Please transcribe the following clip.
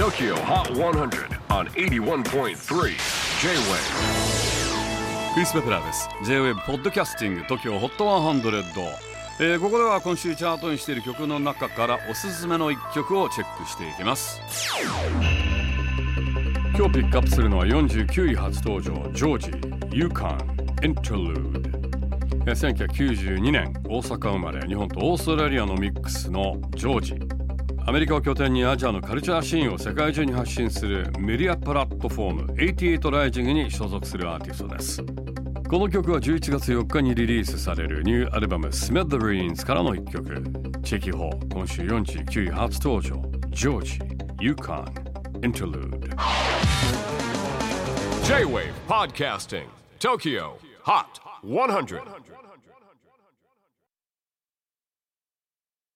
TOKYO HOT 100 on 81.3 J-WAVE クリス・ベプラーです。J-WAVE ポッドキャスティング TOKYO HOT 100、えーここでは今週チャートにしている曲の中からおすすめの一曲をチェックしていきます。今日ピックアップするのは49位初登場ジョージ Yukon Interlude えー1992年大阪生まれ日本とオーストラリアのミックスのジョージ。アメリカを拠点にアジアのカルチャーシーンを世界中に発信するメディアプラットフォーム88ライジングに所属するアーティストですこの曲は11月4日にリリースされるニューアルバム Smithereens からの一曲チェキホー今週49位初登場ジョージ Yukon Interlude J-WAVE PODCASTING TOKYO HOT 100